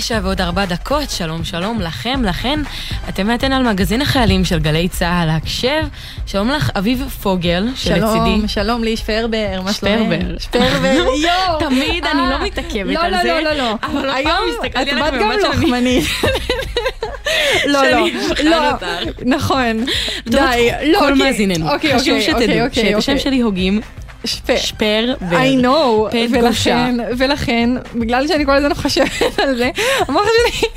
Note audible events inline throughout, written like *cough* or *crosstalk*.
תשע ועוד ארבע דקות, שלום שלום לכם, לכן, אתם ואתן על מגזין החיילים של גלי צה"ל, הקשב. שלום לך, אביב פוגל, שלצידי. שלום, שלום לי, שפרבר, מה שלומך? שפרבר. *laughs* שפרבר, יואו. *laughs* תמיד אני לא אה, מתעכבת לא, על לא, זה. לא, לא, לא. אבל הפעם היום הסתכלתי את עליך גם לוחמנית. *laughs* לא, לא, לא. נכון. די, לא, כל מאזיננו. אוקיי, חשוב אוקיי, שתדעו אוקיי, שאת השם. שלי הוגים שפר. שפר. I know. ולכן, ולכן, בגלל שאני כל הזמן חושבת על זה, המוח שלי.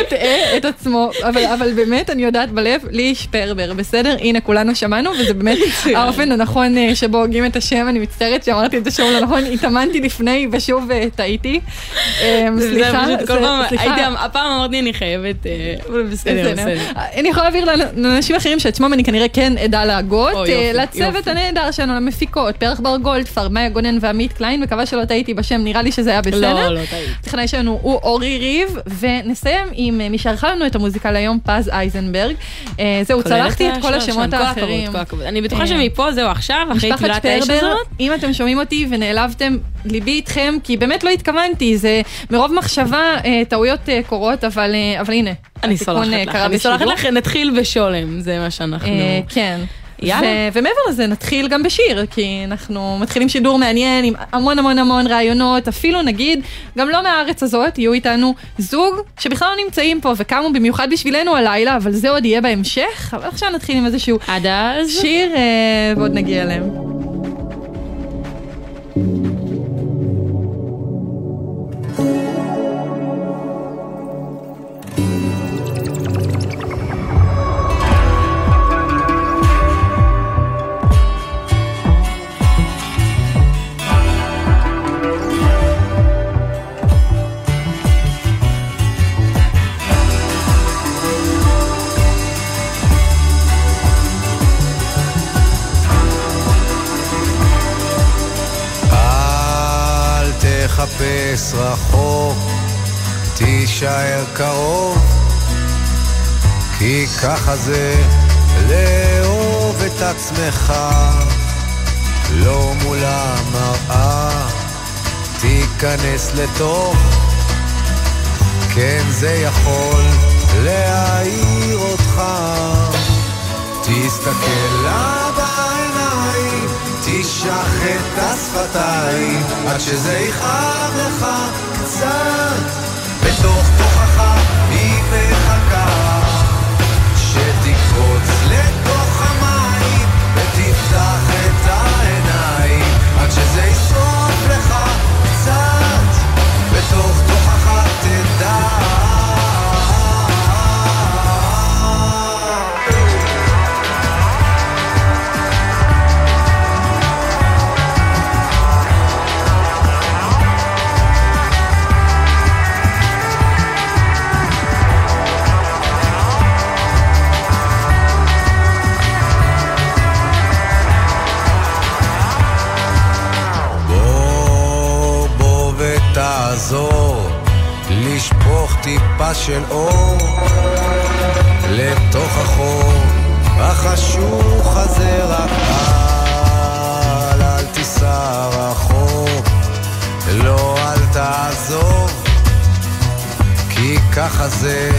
מטעה את עצמו, אבל, אבל באמת אני יודעת בלב, לי שפרבר, בסדר? הנה כולנו שמענו, וזה באמת האופן הנכון אה, שבו הוגים את השם, אני מצטערת שאמרתי את השם לא נכון, התאמנתי לפני ושוב אה, טעיתי. זה סליחה, זה- סליחה. הייתי, הפעם אמרתי אני חייבת, אה, בסדר, בסדר. אני יכולה להעביר לאנ- לאנשים אחרים שאת שמם אני כנראה כן אדע להגות. לצוות. הנהדר שלנו, למפיקות, פרח בר גולדפר, מאיה גונן ועמית קליין, מקווה שלא טעיתי בשם, נראה לי שזה היה בסדר. לא, לא טעית. הטכנאי שלנו הוא אורי ריב, ונסיים עם אה, מי שערכה לנו את המוזיקה להיום, פז אייזנברג. אה, זהו, צלחתי את כל השמות האחרים. אני בטוחה אה, שמפה זהו עכשיו, אחרי טבילת האש הזאת. אם אתם שומעים אותי ונעלבתם, ליבי איתכם, כי באמת לא התכוונתי, זה מרוב מחשבה, טעויות קורות, אבל הנה, אני סולחת לך, אני סולחת. לך, נתחיל בשולם, זה מה שאנחנו... כן. יאללה. ו- ומעבר לזה נתחיל גם בשיר, כי אנחנו מתחילים שידור מעניין עם המון המון המון רעיונות, אפילו נגיד, גם לא מהארץ הזאת, יהיו איתנו זוג שבכלל לא נמצאים פה וקמו במיוחד בשבילנו הלילה, אבל זה עוד יהיה בהמשך, אבל עכשיו נתחיל עם איזשהו עד אז... שיר אה, ועוד נגיע אליהם. ככה זה לאהוב את עצמך, לא מול המראה, תיכנס לתוך, כן זה יכול להעיר אותך. תסתכל לה בעיניים, תשח את השפתיים, עד שזה יכאב לך קצת. טיפה של אור לתוך החור החשוך הזה רק אל, אל תיסע רחוק לא, אל תעזוב כי ככה זה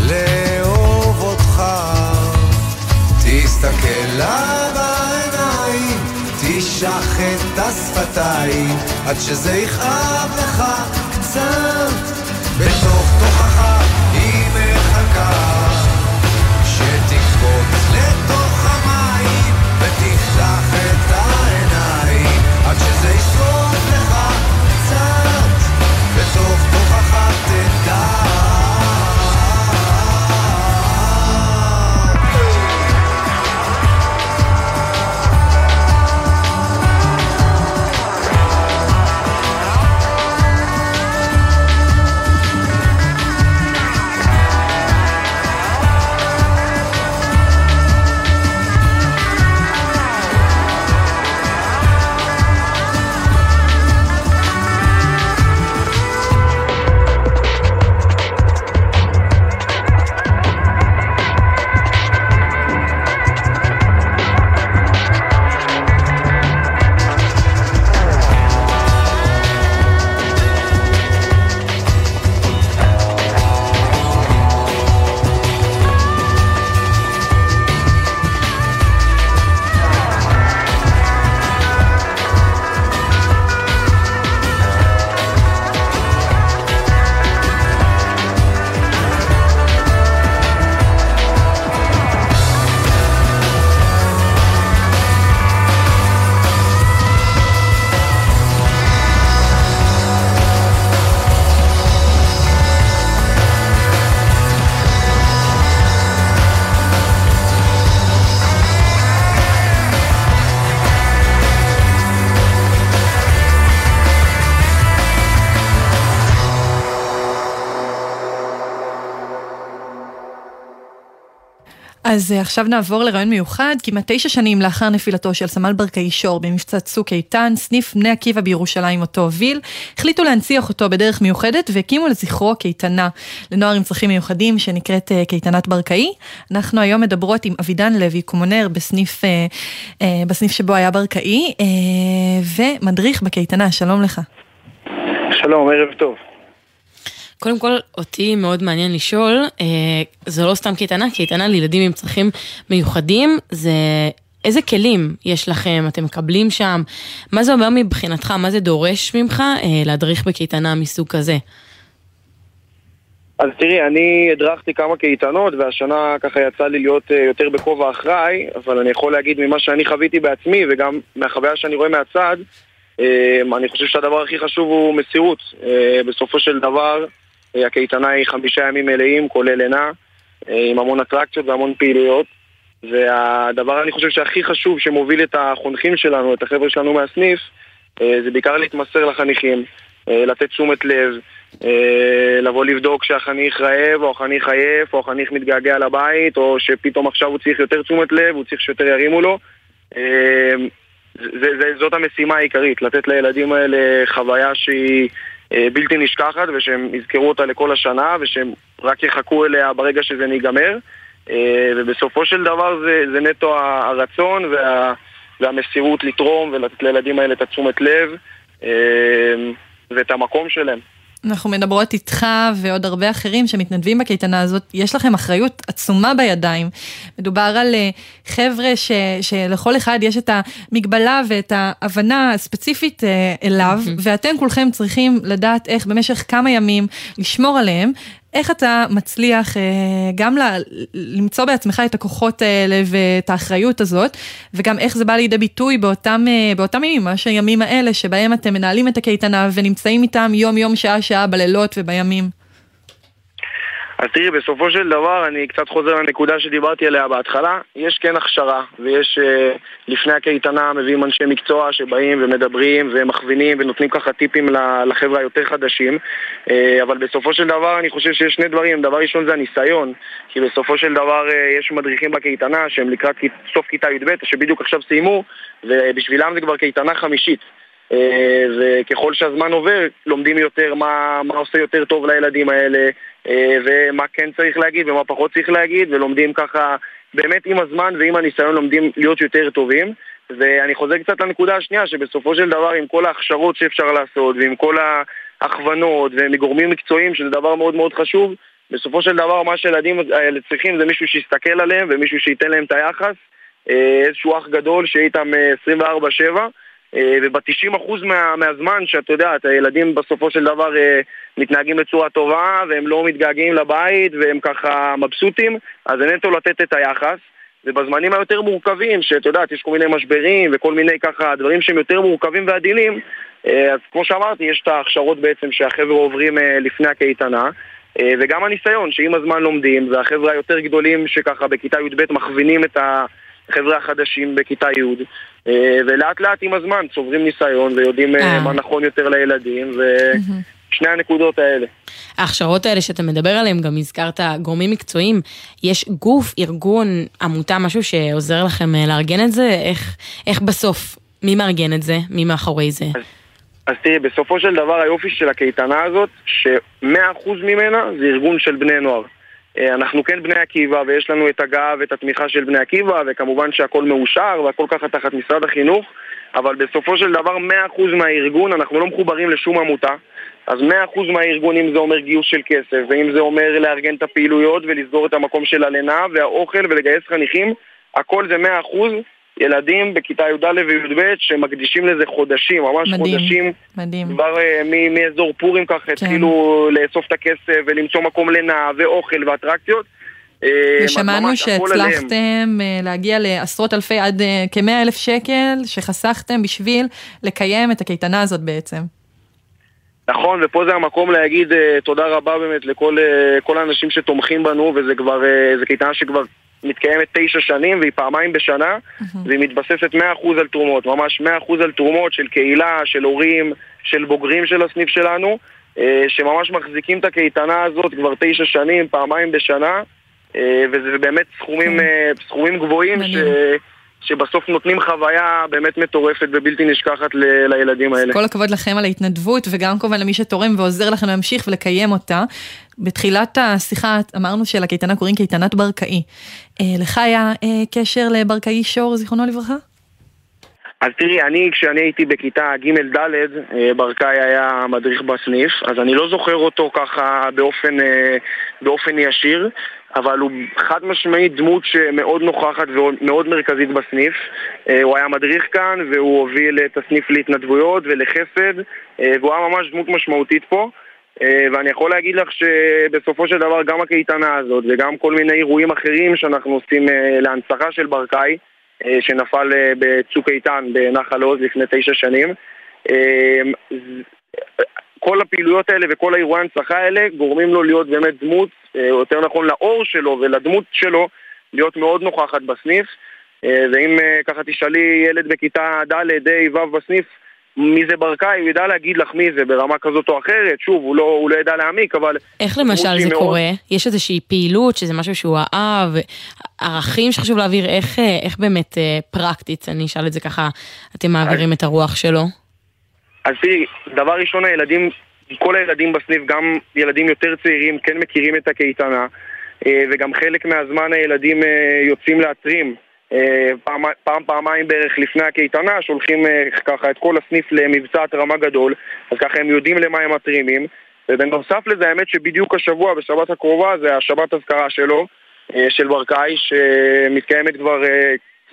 לאהוב אותך תסתכל לה בעיניים, תשח את השפתיים, עד שזה יכאב לך קצת. אז אה, עכשיו נעבור לרעיון מיוחד. כמעט תשע שנים לאחר נפילתו של סמל ברקאי שור במבצע צוק איתן, סניף בני עקיבא בירושלים אותו הוביל, החליטו להנציח אותו בדרך מיוחדת והקימו לזכרו קייטנה לנוער עם צרכים מיוחדים שנקראת אה, קייטנת ברקאי. אנחנו היום מדברות עם אבידן לוי, קומונר בסניף, אה, בסניף שבו היה ברקאי, ומדריך בקייטנה, שלום לך. שלום, ערב טוב. קודם כל, אותי מאוד מעניין לשאול, אה, זה לא סתם קייטנה, קייטנה לילדים עם צרכים מיוחדים, זה איזה כלים יש לכם, אתם מקבלים שם, מה זה אומר מבחינתך, מה זה דורש ממך אה, להדריך בקייטנה מסוג כזה? אז תראי, אני הדרכתי כמה קייטנות, והשנה ככה יצא לי להיות אה, יותר בכובע אחראי, אבל אני יכול להגיד ממה שאני חוויתי בעצמי, וגם מהחוויה שאני רואה מהצד, אה, אני חושב שהדבר הכי חשוב הוא מסירות. אה, בסופו של דבר, הקייטנה היא חמישה ימים מלאים, כולל לינה, אה, עם המון אטרקציות והמון פעילויות. והדבר אני חושב שהכי חשוב שמוביל את החונכים שלנו, את החבר'ה שלנו מהסניף, אה, זה בעיקר להתמסר לחניכים, אה, לתת תשומת לב, לבוא לבדוק שהחניך רעב, או החניך עייף, או החניך מתגעגע לבית, או שפתאום עכשיו הוא צריך יותר תשומת לב, הוא צריך שיותר ירימו לו. זאת המשימה העיקרית, לתת לילדים האלה חוויה שהיא אה, בלתי נשכחת ושהם יזכרו אותה לכל השנה ושהם רק יחכו אליה ברגע שזה ניגמר אה, ובסופו של דבר זה, זה נטו הרצון וה, והמסירות לתרום ולתת לילדים האלה את התשומת לב אה, ואת המקום שלהם. אנחנו מדברות איתך ועוד הרבה אחרים שמתנדבים בקייטנה הזאת, יש לכם אחריות עצומה בידיים. מדובר על אה, חבר'ה ש, שלכל אחד יש את המגבלה ואת ההבנה הספציפית אה, אליו, ואתם כולכם צריכים לדעת איך במשך כמה ימים לשמור עליהם, איך אתה מצליח אה, גם למצוא בעצמך את הכוחות האלה ואת האחריות הזאת, וגם איך זה בא לידי ביטוי באותם, אה, באותם ימים, ממש הימים האלה שבהם אתם מנהלים את הקייטנה ונמצאים איתם יום-יום, שעה-שעה, בלילות ובימים. אז תראי, בסופו של דבר, אני קצת חוזר לנקודה שדיברתי עליה בהתחלה. יש כן הכשרה, ויש uh, לפני הקייטנה מביאים אנשי מקצוע שבאים ומדברים ומכווינים ונותנים ככה טיפים לחבר'ה היותר חדשים. Uh, אבל בסופו של דבר אני חושב שיש שני דברים. דבר ראשון זה הניסיון, כי בסופו של דבר uh, יש מדריכים בקייטנה שהם לקראת סוף כיתה י"ב, שבדיוק עכשיו סיימו, ובשבילם זה כבר קייטנה חמישית. וככל שהזמן עובר, לומדים יותר מה, מה עושה יותר טוב לילדים האלה, אה, ומה כן צריך להגיד ומה פחות צריך להגיד, ולומדים ככה, באמת עם הזמן ועם הניסיון לומדים להיות יותר טובים. ואני חוזר קצת לנקודה השנייה, שבסופו של דבר עם כל ההכשרות שאפשר לעשות, ועם כל ההכוונות, ומגורמים מקצועיים, שזה דבר מאוד מאוד חשוב, בסופו של דבר מה שהילדים האלה צריכים זה מישהו שיסתכל עליהם, ומישהו שייתן להם את היחס, אה, איזשהו אח גדול שיהיה איתם 24-7, אה, אה, וב-90% מה, מהזמן שאתה יודע, את הילדים בסופו של דבר אה, מתנהגים בצורה טובה והם לא מתגעגעים לבית והם ככה מבסוטים, אז זה נטו לתת את היחס. ובזמנים היותר מורכבים, שאת יודעת, יש כל מיני משברים וכל מיני ככה דברים שהם יותר מורכבים ועדינים, אה, אז כמו שאמרתי, יש את ההכשרות בעצם שהחבר'ה עוברים לפני הקייטנה, וגם הניסיון שעם הזמן לומדים, והחבר'ה היותר גדולים שככה בכיתה י"ב מכווינים את. החבר'ה החדשים בכיתה י', אה, ולאט לאט עם הזמן צוברים ניסיון ויודעים אה, אה. מה נכון יותר לילדים, ושני הנקודות האלה. ההכשרות האלה שאתה מדבר עליהן, גם הזכרת גורמים מקצועיים, יש גוף, ארגון, עמותה, משהו שעוזר לכם לארגן את זה? איך, איך בסוף, מי מארגן את זה? מי מאחורי זה? אז, אז תראי, בסופו של דבר היופי של הקייטנה הזאת, ש-100% ממנה זה ארגון של בני נוער. אה, אנחנו כן בני עקיבא ויש לנו את הגב ואת התמיכה של בני עקיבא וכמובן שהכל מאושר והכל ככה תחת משרד החינוך אבל בסופו של דבר 100% מהארגון אנחנו לא מחוברים לשום עמותה אז 100% מהארגון אם זה אומר גיוס של כסף ואם זה אומר לארגן את הפעילויות ולסגור את המקום של הלינה והאוכל ולגייס חניכים הכל זה 100% ילדים בכיתה י"א וי"ב שמקדישים לזה חודשים, ממש מדהים, חודשים. מדהים. כבר uh, מאזור פורים ככה כן. התחילו לאסוף את הכסף ולמצוא מקום לינה ואוכל ואטרקציות. אה, ושמענו שהצלחתם אה, להגיע לעשרות אלפי עד כמאה אלף שקל שחסכתם בשביל לקיים את הקייטנה הזאת בעצם. נכון, ופה זה המקום להגיד uh, תודה רבה באמת לכל uh, האנשים שתומכים בנו, וזה כבר, uh, זה קייטנה שכבר מתקיימת תשע שנים והיא פעמיים בשנה. והיא מתבססת מאה אחוז על תרומות, ממש מאה אחוז על תרומות של קהילה, של הורים, של בוגרים של הסניף שלנו שממש מחזיקים את הקייטנה הזאת כבר תשע שנים, פעמיים בשנה אה, וזה באמת סכומים, כן. אה, סכומים גבוהים ש... שבסוף נותנים חוויה באמת מטורפת ובלתי נשכחת ל... לילדים האלה. כל הכבוד לכם על ההתנדבות, וגם כמובן למי שתורם ועוזר לכם להמשיך ולקיים אותה. בתחילת השיחה אמרנו שלקייטנה קוראים קייטנת ברקאי. אה, לך היה אה, קשר לברקאי שור, זיכרונו לברכה? אז תראי, אני, כשאני הייתי בכיתה ג'-ד', אה, ברקאי היה מדריך בסניף, אז אני לא זוכר אותו ככה באופן, אה, באופן ישיר, אבל הוא חד משמעית דמות שמאוד נוכחת ומאוד מרכזית בסניף. אה, הוא היה מדריך כאן, והוא הוביל את הסניף להתנדבויות ולחסד, אה, והוא היה ממש דמות משמעותית פה. אה, ואני יכול להגיד לך שבסופו של דבר גם הקייטנה הזאת וגם כל מיני אירועים אחרים שאנחנו עושים להנצחה של ברקאי, שנפל בצוק איתן בנחל עוז לפני תשע שנים. כל הפעילויות האלה וכל האירועי ההנצחה האלה גורמים לו להיות באמת דמות, אה, או יותר נכון לאור שלו ולדמות שלו להיות מאוד נוכחת בסניף. אה, ואם אה, ככה תשאלי ילד בכיתה ד', ה', ו' בסניף, מי זה ברקאי, הוא ידע להגיד לך מי זה ברמה כזאת או אחרת, שוב, הוא לא, הוא לא ידע להעמיק, אבל... איך למשל זה מאוד- קורה? יש איזושהי פעילות שזה משהו שהוא אהב, ערכים שחשוב להעביר, איך, איך באמת פרקטית, אני אשאל את זה ככה, אתם מעבירים את הרוח שלו? אז תראי, דבר ראשון, הילדים, כל הילדים בסניף, גם ילדים יותר צעירים, כן מכירים את הקייטנה, אה, וגם חלק מהזמן הילדים אה, יוצאים להטרים. אה, פעם, פעם, פעמיים בערך לפני הקייטנה, שולחים ככה את כל הסניף למבצע התרמה גדול, אז ככה הם יודעים למה הם מתרימים. ובנוסף לזה, האמת שבדיוק השבוע, בשבת הקרובה, זה השבת אזכרה שלו, של ברקאי, שמתקיימת כבר,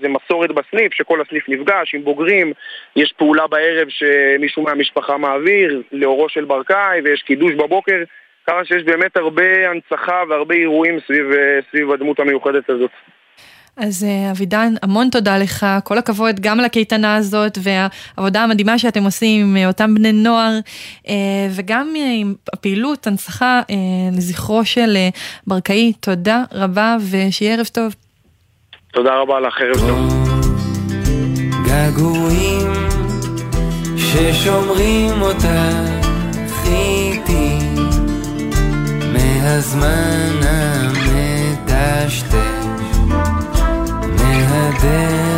זה מסורת בסניף, שכל הסניף נפגש עם בוגרים, יש פעולה בערב שמישהו מהמשפחה מעביר לאורו של ברקאי, ויש קידוש בבוקר, ככה שיש באמת הרבה הנצחה והרבה אירועים סביב, אה, סביב הדמות המיוחדת הזאת. אז אה, אבידן, המון תודה לך, כל הכבוד גם על הקייטנה הזאת והעבודה המדהימה שאתם עושים עם אה, אותם בני נוער וגם עם הפעילות, הנצחה לזכרו של ברקאי. תודה רבה ושיהיה ערב טוב. תודה רבה לך, ערב טוב. געגועים ששומרים אותך איתי מהזמן המטשטש מהדרך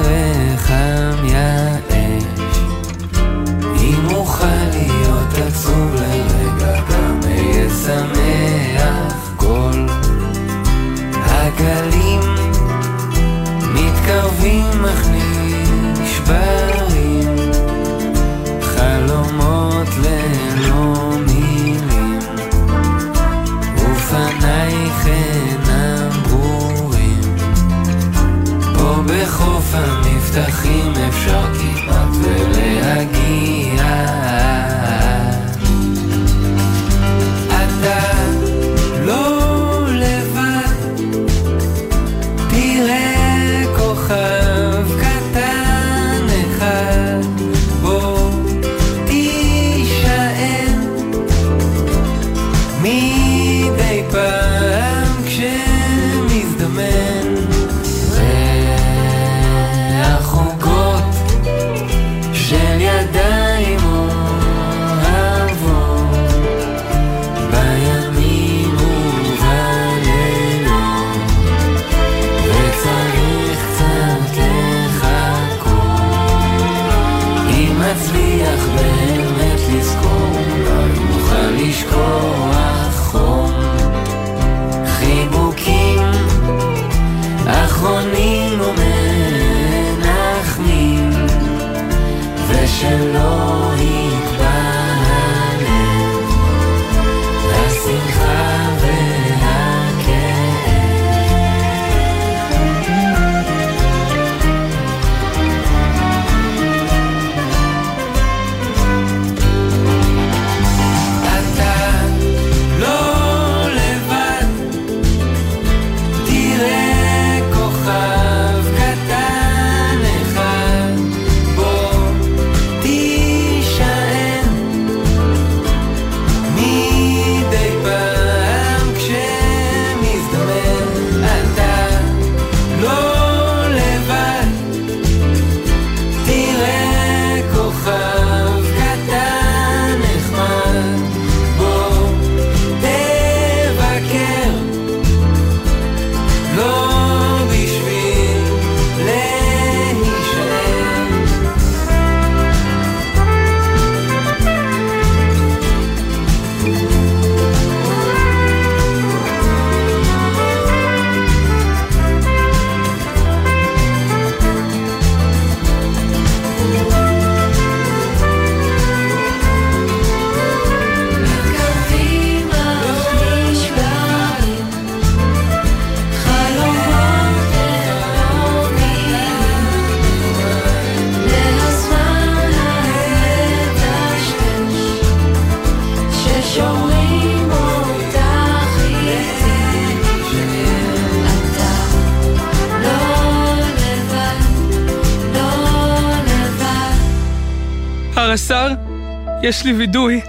יש לי וידוי.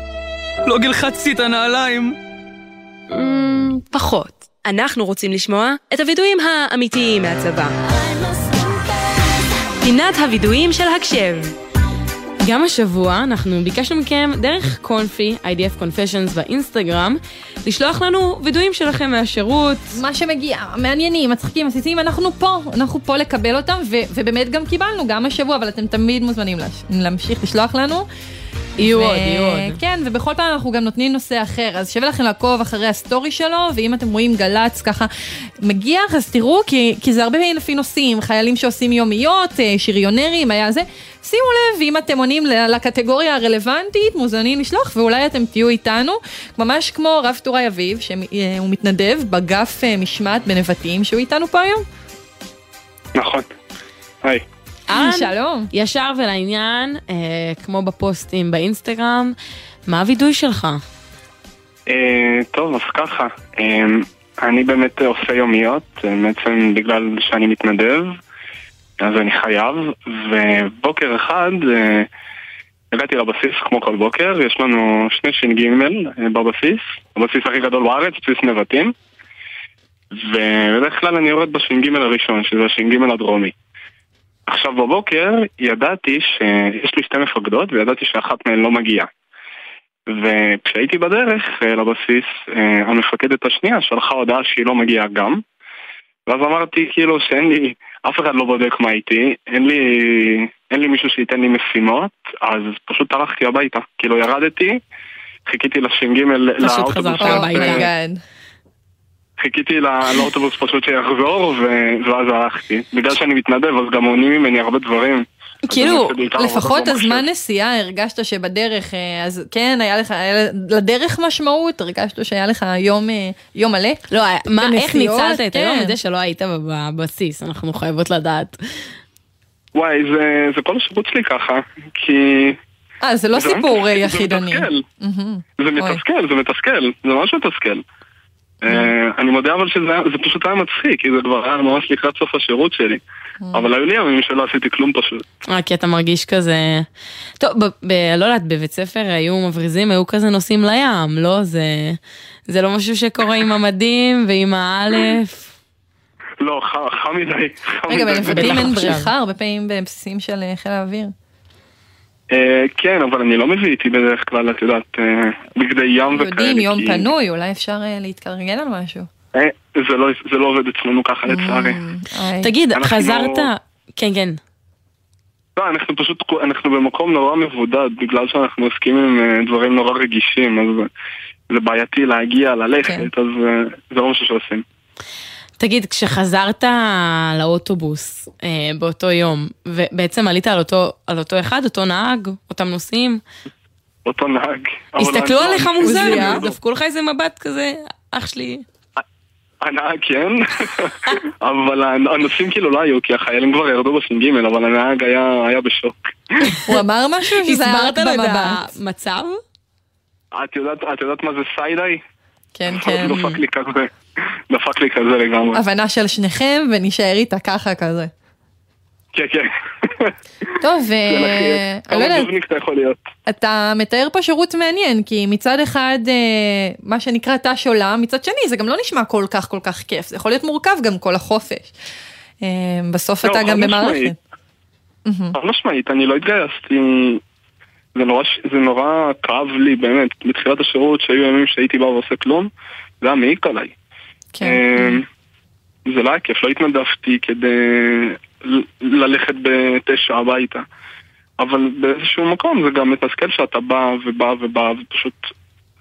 לא גלחצתי את הנעליים. אמ, פחות. אנחנו רוצים לשמוע את הווידויים האמיתיים מהצבא. פינת הווידויים של הקשב. גם השבוע אנחנו ביקשנו מכם דרך קונפי, IDF Confessions באינסטגרם, לשלוח לנו וידויים שלכם מהשירות. מה שמגיע, מעניינים, מצחיקים, עסיסים, אנחנו פה, אנחנו פה לקבל אותם, ו- ובאמת גם קיבלנו, גם השבוע, אבל אתם תמיד מוזמנים להש- להמשיך לשלוח לנו. יהיו ו- עוד, יהיו עוד. כן, ובכל פעם אנחנו גם נותנים נושא אחר, אז שווה לכם לעקוב אחרי ה story שלו, ואם אתם רואים גל"צ ככה מגיח, אז תראו, כי, כי זה הרבה פעמים לפי נושאים, חיילים שעושים יומיות, אה, שריונרים, היה זה. שימו לב, ואם אתם עונים לקטגוריה הרלוונטית, מוזמנים לשלוח, ואולי אתם תהיו איתנו, ממש כמו רב טוראי אביב, שהוא מתנדב באגף אה, משמעת בנבטים, שהוא איתנו פה היום. נכון. היי. אהלן, שלום. ישר ולעניין, אה, כמו בפוסטים באינסטגרם, מה הווידוי שלך? אה, טוב, אז ככה, אה, אני באמת עושה יומיות, אה, בעצם בגלל שאני מתנדב, אז אני חייב, ובוקר אחד אה, הגעתי לבסיס כמו כל בוקר, יש לנו שני ש"ג אה, בבסיס, הבסיס הכי גדול בארץ, בסיס נבטים, ובדרך כלל אני יורד בש"ג הראשון, שזה הש"ג הדרומי. עכשיו בבוקר ידעתי שיש לי שתי מפקדות וידעתי שאחת מהן לא מגיעה. וכשהייתי בדרך לבסיס, אה, המפקדת השנייה שלחה הודעה שהיא לא מגיעה גם. ואז אמרתי כאילו שאין לי, אף אחד לא בודק מה איתי, אין לי, אין לי מישהו שייתן לי משימות, אז פשוט הלכתי הביתה. כאילו ירדתי, חיכיתי לש"ג, לאוטובוס, חזרת שהיה- הביתה. חיכיתי לא- לאוטובוס פשוט שיחזור, ו- ואז הלכתי. בגלל שאני מתנדב, אז גם מונעים ממני הרבה דברים. כאילו, לפחות. הזמן נסיעה הרגשת שבדרך, אה, אז כן, היה לך, היה לדרך משמעות, הרגשת שהיה לך יום, אה, יום מלא? לא, מה, איך ניצלת את היום כן. הזה שלא היית בבסיס? אנחנו חייבות לדעת. וואי, זה, זה כל השירות שלי ככה, כי... אה, זה לא סיפור אה, זה יחידני. מתסכל. זה. מתסכל, זה מתסכל, זה ממש מתסכל. אה, אני מודה אבל שזה פשוט היה מצחיק, כי זה כבר היה ממש לקראת סוף השירות שלי. אבל היו לי ימים שלא עשיתי כלום פשוט. אה, כי אתה מרגיש כזה... טוב, לא יודעת, בבית ספר היו מבריזים, היו כזה נוסעים לים, לא? זה... זה לא משהו שקורה עם המדים ועם האלף. לא, חם מדי. רגע. בנבטים אין. בריכה, הרבה פעמים בבסיסים של חיל האוויר. אה, כן, אבל אני לא מביא איתי בדרך כלל, את יודעת, אה, בגדי ים וכאלה. יודעים, יום פנוי, אולי אפשר אה, להתארגן על משהו. זה לא- זה לא עובד אצלנו ככה לצערי. תגיד, חזרת... כן, כן. לא, אנחנו פשוט, אנחנו במקום נורא מבודד, בגלל שאנחנו עוסקים עם דברים נורא רגישים, אז זה בעייתי להגיע, ללכת, כן. אז זה לא משהו שעושים. תגיד, כשחזרת לאוטובוס אה, באותו יום, ובעצם עלית על אותו, על אותו אחד, אותו נהג, אותם נוסעים, אותו נהג. הסתכלו הנהג- עליך מוזר, עוזיה. דפקו לך איזה מבט כזה, אח שלי. הנהג כן, אבל הנוסעים כאילו לא היו, כי החיילים כבר ירדו בש"ג, אבל הנהג היה היה בשוק. הוא אמר משהו הסברת לו את? המצב? את יודעת, את יודעת מה זה סיידיי? כן, כן. דפק לי כזה, דפק לי כזה לגמרי. הבנה של שניכם ונשאר איתה ככה כזה. כן, כן. טוב, אני לא יודעת, אתה מתאר פה שירות מעניין, כי מצד אחד, אה, מה שנקרא תש עולם, מצד שני זה גם לא נשמע כל כך כל כך כיף, זה יכול להיות מורכב גם כל החופש. אה, בסוף לא, אתה גם. במערכת. חד משמעית, אני לא התגייסתי. זה נורא, ש- זה נורא כאב לי, באמת, בתחילת השירות, שהיו ימים שהייתי בא ועושה כלום, זה היה מעיק עליי. כן. אמ, זה לא היה כיף, לא התנדבתי כדי ללכת בתשע הביתה. אבל באיזשהו מקום זה גם מתסכל שאתה בא ובא ובא ופשוט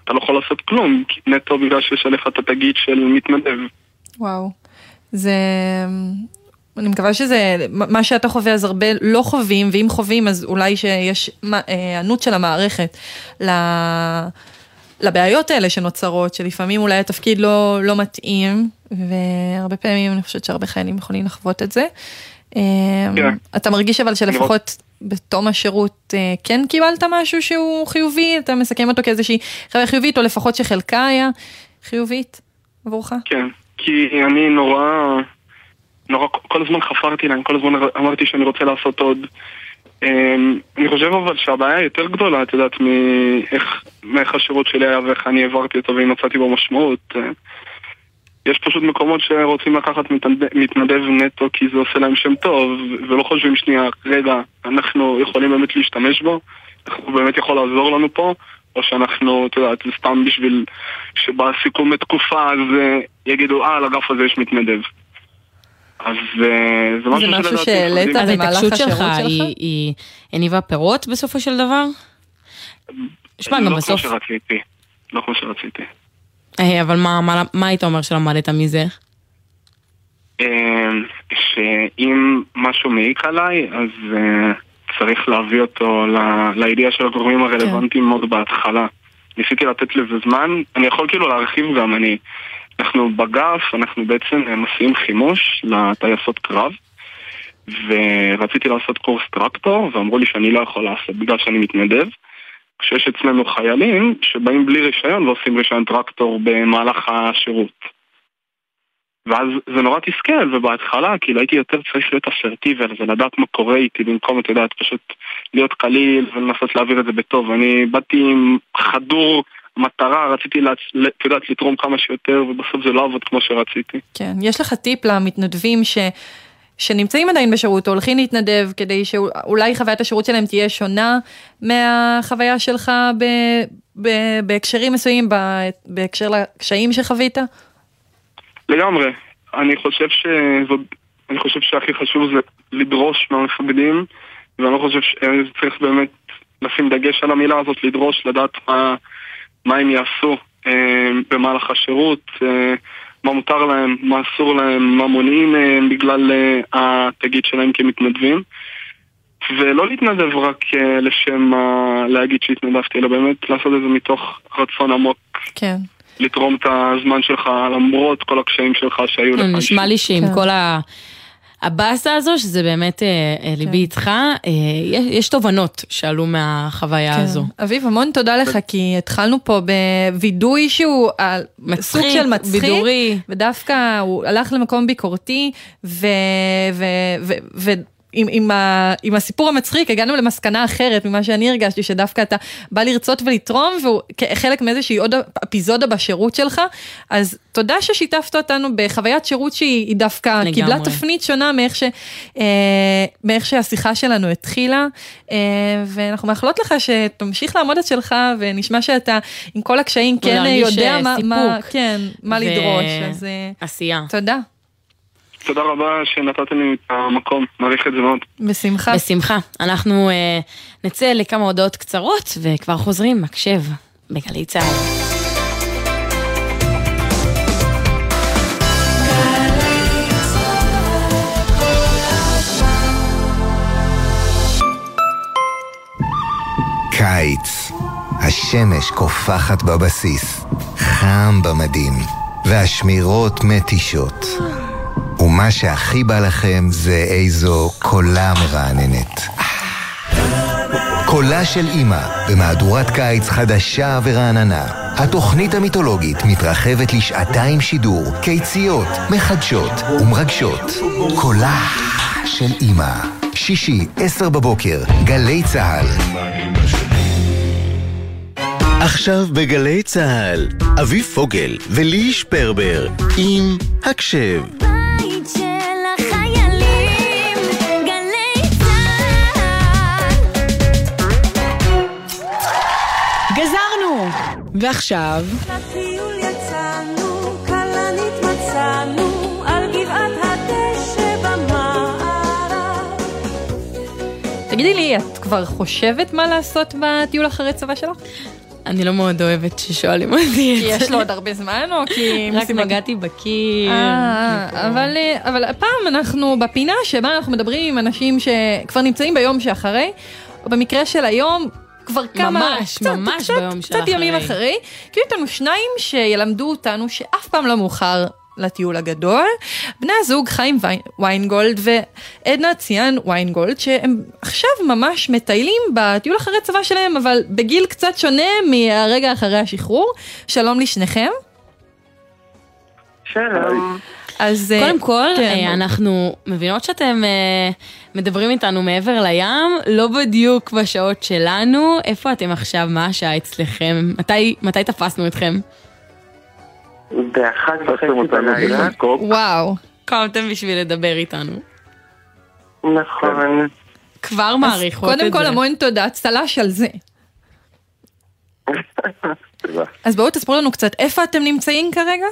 אתה לא יכול לעשות כלום, נטו בגלל שיש עליך את התגית של מתנדב. וואו. זה... אני מקווה שזה, מה שאתה חווה אז הרבה לא חווים, ואם חווים אז אולי שיש אה, היענות של המערכת ל... לבעיות האלה שנוצרות, שלפעמים אולי התפקיד לא, לא מתאים, והרבה פעמים אני חושבת שהרבה חיילים יכולים לחוות את זה. אה, כן. אתה מרגיש אבל שלפחות בתום השירות אה, כן קיבלת משהו שהוא חיובי, אתה מסכם אותו כאיזושהי חוויה חיובית, או לפחות שחלקה היה חיובית עבורך? כן, כי אני נורא, נורא, כל הזמן חפרתי להם, כל הזמן אמרתי שאני רוצה לעשות עוד. אמ, אני חושב אבל שהבעיה היא יותר גדולה, את יודעת, מאיך, השירות שלי היה ואיך אני העברתי אותו ואם מצאתי בו משמעות. אה, יש פשוט מקומות שרוצים לקחת מתנדב, נטו כי זה עושה להם שם טוב ולא חושבים שנייה, רגע, אנחנו יכולים באמת להשתמש בו? הוא באמת יכול לעזור לנו פה? או שאנחנו, את יודעת, זה סתם בשביל שבסיכום תקופה אז אה, יגידו, אה, על הזה יש מתנדב. אז אה, זה משהו זה משהו שלדעתי שהעלית אז במהלך ההתעקשות השירות שלך שלך? היא- היא הניבה פירות בסופו של דבר? שמע, גם לא בסוף... כמו שרציתי. לא כמו שרציתי. אה, אבל מה- היית אומר שלמדת מזה? אה, שאם משהו מעיק עליי, אז צריך להביא אותו לידיעה של הגורמים הרלוונטיים מאוד בהתחלה. ניסיתי לתת לזה זמן, אני יכול כאילו להרחיב גם, אני... אנחנו בגף, אנחנו בעצם אה, מסיעים חימוש לטייסות קרב, ורציתי לעשות קורס טרקטור, ואמרו לי שאני לא יכול לעשות בגלל שאני מתנדב. כשיש אצלנו חיילים שבאים בלי רישיון ועושים רישיון טרקטור במהלך השירות. ואז זה נורא תסכל, ובהתחלה כאילו הייתי יותר צריך להיות אסרטיבי לדעת מה קורה איתי במקום, את יודעת, פשוט להיות קליל ולנסות להעביר את זה בטוב. אני באתי עם חדור מטרה, רציתי. את יודעת, לתרום כמה שיותר, ובסוף זה לא עבוד כמו שרציתי. כן, יש לך טיפ למתנדבים ש... שנמצאים עדיין בשירות הולכים להתנדב כדי שאולי חוויית השירות שלהם תהיה שונה מהחוויה שלך ב... ב... בהקשרים מסוימים, ב... בהקשר לקשיים שחווית? לגמרי. אני חושב שזאת, אני חושב שהכי חשוב זה לדרוש מהמפקדים, ואני לא חושב שצריך באמת לשים דגש על המילה הזאת, לדרוש, לדעת מה, מה הם יעשו אה, במהלך השירות, אה, מה מותר להם, מה אסור להם, מה מונעים מהם בגלל אה, התגיד שלהם כמתנדבים. ולא להתנדב רק אה, לשם אה, להגיד שהתנדבתי, אלא באמת לעשות את זה מתוך רצון עמוק. כן. לתרום את הזמן שלך למרות כל הקשיים שלך שהיו לך. נשמע לי שעם כן. כל ה... הבאסה הזו, שזה באמת אה, אה, ליבי איתך, אה, יש- יש תובנות שעלו מהחוויה הזו. כן. אביב, המון תודה לך, כי התחלנו פה בווידוי שהוא על- מצחיק, סוג של מצחיק, בידורי. ודווקא הוא הלך למקום ביקורתי, ו... ו... ו... ו... עם, עם, ה, עם הסיפור המצחיק הגענו למסקנה אחרת ממה שאני הרגשתי, שדווקא אתה בא לרצות ולתרום, והוא כחלק מאיזושהי עוד אפיזודה בשירות שלך, אז תודה ששיתפת אותנו בחוויית שירות שהיא היא דווקא לגמרי. קיבלה תפנית שונה מאיך, ש, אה, מאיך שהשיחה שלנו התחילה, אה, ואנחנו מאחלות לך שתמשיך לעמוד את שלך, ונשמע שאתה עם כל הקשיים כן יודע אה, מה, מה. כן, מה ו- לדרוש, אז אה, עשייה. תודה, תודה רבה שנתתם לי את המקום, מעריך את זה מאוד. בשמחה. בשמחה. אנחנו אה, נצא לכמה הודעות קצרות, וכבר חוזרים, הקשב, בגלי צה"ל. קיץ. השמש קופחת בבסיס, חם במדים, והשמירות מתישות. ומה שהכי בא לכם זה איזו קולה מרעננת. קולה של אימא, במהדורת קיץ חדשה ורעננה. התוכנית המיתולוגית מתרחבת לשעתיים שידור, קיציות, מחדשות ומרגשות. קולה של אימא. שישי, עשר בבוקר, גלי צה"ל. עכשיו בגלי צה"ל, אביב פוגל ולי שפרבר עם הקשב. ועכשיו, לטיול יצאנו, כלנית מצאנו, על גבעת הדשא במערב. תגידי לי, את כבר חושבת מה לעשות בטיול אחרי צבא שלך? אני לא מאוד אוהבת ששואלים אותי כי את זה. יש לו עוד הרבה זמן, או כי... *laughs* רק נגעתי בקיר. אה, אבל, אה, אבל הפעם אנחנו בפינה שבה אנחנו מדברים עם אנשים שכבר נמצאים ביום שאחרי, או במקרה של היום, כבר כמה... ממש, קצת, ממש קצת, ביום קצת ימים שאחרי. אחרי. כי יש לנו שניים שילמדו אותנו שאף פעם לא מאוחר לטיול הגדול. בני הזוג חיים ויינגולד ועדנה ציאן ויינגולד, שהם עכשיו ממש מטיילים בטיול אחרי צבא שלהם, אבל בגיל קצת שונה מהרגע אחרי השחרור. שלום לשניכם. שלום. אז... אה, קודם כל, כן. אה, אנחנו מבינות שאתם אה, מדברים איתנו מעבר לים, לא בדיוק בשעות שלנו. איפה אתם עכשיו? מה השעה אצלכם? מתי- מתי תפסנו אתכם? באחת וחצי בלילה. וואו. קמתם בשביל לדבר איתנו. נכון. כבר מעריכות את זה. קודם כל המון תודה, צל"ש על זה. *laughs* אז בואו תספרו לנו קצת, איפה אתם נמצאים כרגע?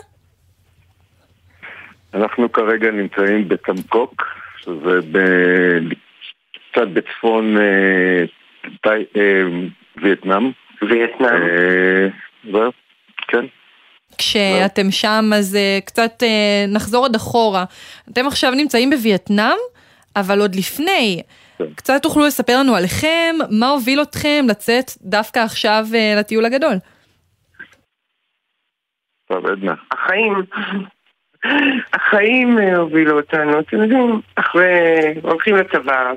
אנחנו כרגע נמצאים בטמקוק, שזה ב- קצת בצפון אה, אה, וייטנאם. וייטנאם. אה, זהו, כן. כשאתם שם, אז קצת נחזור עוד אחורה. אתם עכשיו נמצאים בווייטנאם, אבל עוד לפני, קצת תוכלו לספר לנו עליכם, מה הוביל אתכם לצאת דווקא עכשיו לטיול הגדול. טוב, עדנה. החיים. החיים אה, הובילו אותנו, אתם יודעים, אחרי... הולכים לצבא,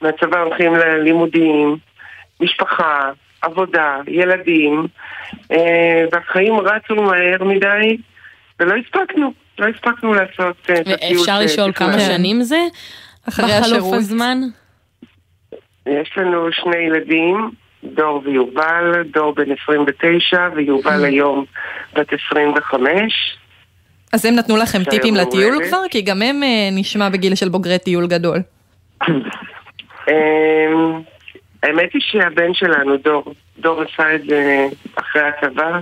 מהצבא הולכים ללימודים, משפחה, עבודה, ילדים, אה, והחיים רצו מהר מדי, ולא הספקנו, לא הספקנו לעשות אה, את הטיול. אפשר לשאול כמה. שנים זה? אחרי בחלוף השירות. הזמן? יש לנו שני ילדים, דור ויובל, דור בן 29 ויובל היום בת 25. אז הם נתנו לכם טיפים לטיול. כבר? כי גם הם אה, נשמע בגיל של בוגרי טיול גדול. אמ, האמת היא שהבן שלנו, דור, דור עשה את זה אחרי הצבא,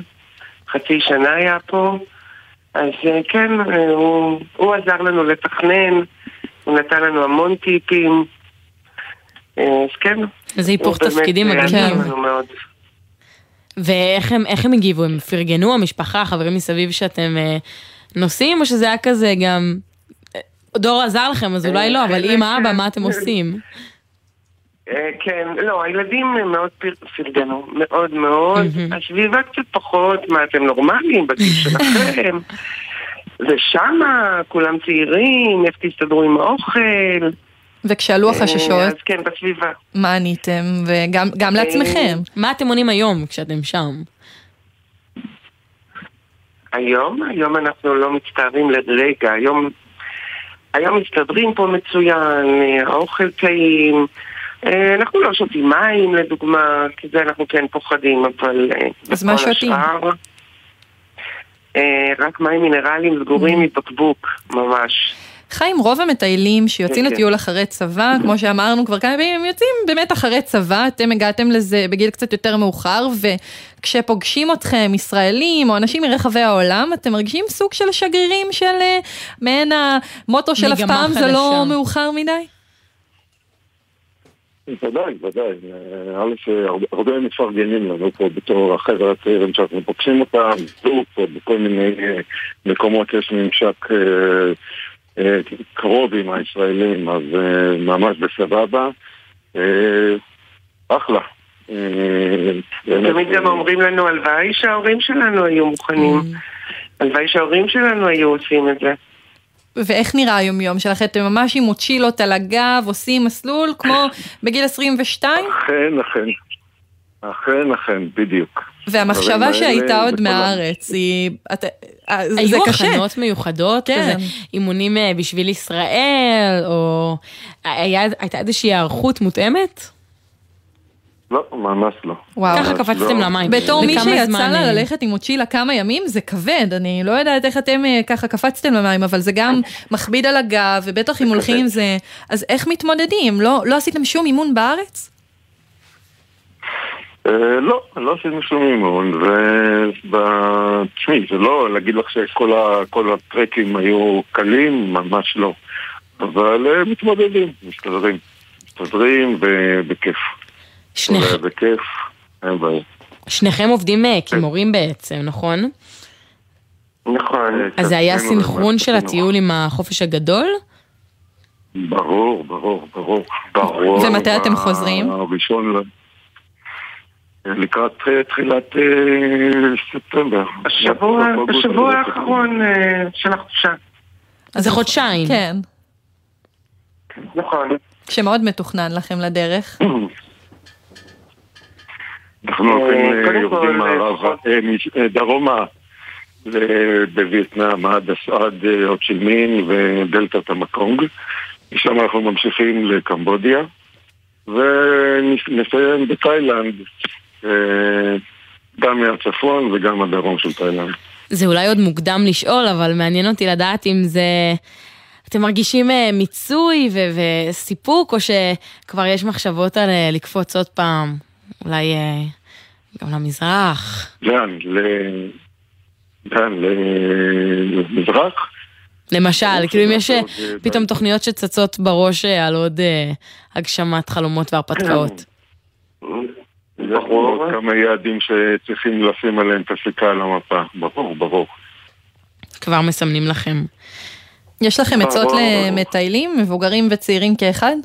חצי שנה היה פה, אז אה, כן, אה, הוא, הוא עזר לנו לתכנן, הוא נתן לנו המון טיפים, אז כן. זה היפוך תפקידים מאוד. ואיך הם, הם הגיבו? הם פרגנו, המשפחה, חברים מסביב שאתם אה, נוסעים, או שזה היה כזה גם... אה, דור עזר לכם, אז אולי לא, אבל אמא, אבא, מה אתם עושים? אה, כן, לא, הילדים הם מאוד פר- פרגנו, מאוד מאוד. הסביבה קצת פחות, מה אתם נורמליים בגיל *laughs* שלכם? ושמה כולם צעירים, איך תסתדרו עם האוכל. וכשעלו אה, החששות, אז כן, בסביבה. מה עניתם? וגם גם לעצמכם. מה אתם עונים היום כשאתם שם? היום, היום אנחנו לא מצטערים לרגע, היום, היום מסתדרים פה מצוין, אה, האוכל טעים, אה, אנחנו לא שותים מים לדוגמה, כי זה אנחנו כן פוחדים, אבל אה, אז מה שותים? השאר, רק מים מינרליים סגורים מבקבוק, ממש. חיים, רוב המטיילים שיוצאים כן, כן. לטיול אחרי צבא, *laughs* כמו שאמרנו כבר כמה פעמים, הם יוצאים באמת אחרי צבא, אתם הגעתם לזה בגיל קצת יותר מאוחר, וכשפוגשים אתכם ישראלים או אנשים מרחבי העולם, אתם מרגישים סוג של שגרירים של אה, מעין המוטו של אף פעם, זה. לא מאוחר מדי? ודאי, ודאי. אה, א', אה, הרבה- הרבה מפרגנים לנו פה בתור החבר'ה הצעירים שאנחנו פוגשים אותם, זוג פה בכל מיני מקומות יש ממשק קרוב עם הישראלים, אז אה, ממש בסבבה. אה, אחלה. אה, תמיד גם אה, אומרים לנו, הלוואי שההורים שלנו היו מוכנים. הלוואי שההורים שלנו היו עושים את זה. ואיך נראה היום-יום שלכם? אתם ממש עם מוצ'ילות על הגב, עושים מסלול כמו בגיל 22? אכן, אכן. אכן, אכן, בדיוק. והמחשבה שהייתה עוד מהארץ, היא... את- אה, זה היו קשה. הכנות מיוחדות, כן. כזה אימונים אה, בשביל ישראל, או היה- הייתה איזושהי היערכות מותאמת? לא, ממש לא. וואו. ככה קפצתם לא. למים. בתור מי שיצא לה אה, ללכת עם מוצ'ילה כמה ימים, זה כבד, אני לא יודעת איך אתם ככה קפצתם למים, אבל זה גם מכביד על הגב, ובטח אם הולכים עם זה, אז איך מתמודדים? לא לא עשיתם שום אימון בארץ? אה, לא, לא עשינו שום אימון, ו- תשמעי, זה לא להגיד לך שכל הטרקים היו קלים, ממש לא. אבל אה, מתמודדים, מסתדרים. מסתדרים ב- בכיף. שניכם- בכיף, אין בעיה. שניכם עובדים אה, כמורים בעצם, נכון? נכון. אז זה היה סינכרון של הטיול עם החופש הגדול? ברור, ברור, ברור, ברור. ומתי אתם חוזרים? הראשון. לקראת אה, תחילת אה, ספטמבר. השבוע, בשבוע האחרון אה, של החופשה. אז זה חודשיים. כן. נכון. שמאוד מתוכנן לכם לדרך. *clears throat* אנחנו הולכים, יורדים מערבה, דרומה בווייטנאם עד, עד אה, הו צ'י מין ודלתת המקונג. משם אנחנו ממשיכים לקמבודיה, ונסיים בתאילנד, גם מהצפון וגם הדרום של תאילנד. זה אולי עוד מוקדם לשאול, אבל מעניין אותי לדעת אם זה... אתם מרגישים אה, מיצוי ו- וסיפוק, או שכבר יש מחשבות על אה, לקפוץ עוד פעם, אולי אה, גם למזרח? לאן? ל- לאן? למזרח? למשל, כאילו אם יש אה, אה, פתאום תוכניות שצצות בראש אה, על עוד אה, הגשמת חלומות והרפתקאות. יש עוד כמה יעדים שצריכים לשים עליהם את הסיכה על המפה. ברור, ברור. כבר מסמנים לכם. יש לכם עצות ברור, ברור. למטיילים, מבוגרים וצעירים כאחד?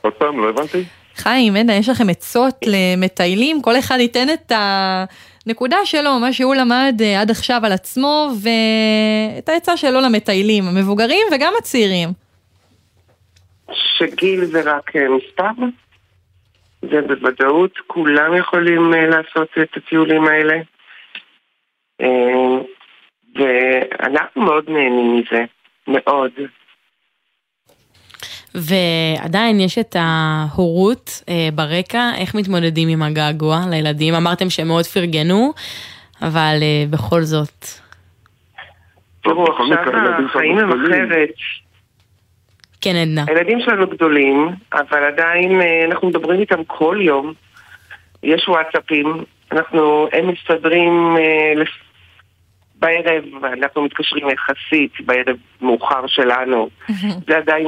עוד פעם, לא הבנתי? חיים, עדנה, יש לכם עצות למטיילים? כל אחד ייתן את הנקודה שלו, מה שהוא למד אה, עד עכשיו על עצמו, ואת העצה שלו למטיילים, המבוגרים וגם הצעירים. שגיל זה רק אה, מספר, זה בוודאות, כולם יכולים אה, לעשות את הטיולים האלה. אה, ואנחנו מאוד נהנים מזה, מאוד. ועדיין יש את ההורות אה, ברקע, איך מתמודדים עם הגעגוע לילדים? אמרתם שהם מאוד פרגנו, אבל אה, בכל זאת. תראו, עכשיו החיים הם. אחרת. כן, עדנה. הילדים שלנו גדולים, אבל עדיין אה, אנחנו מדברים איתם כל יום. יש וואטסאפים, אנחנו, הם מסתדרים אה. בערב, אנחנו מתקשרים יחסית בערב מאוחר שלנו. *laughs* זה עדיין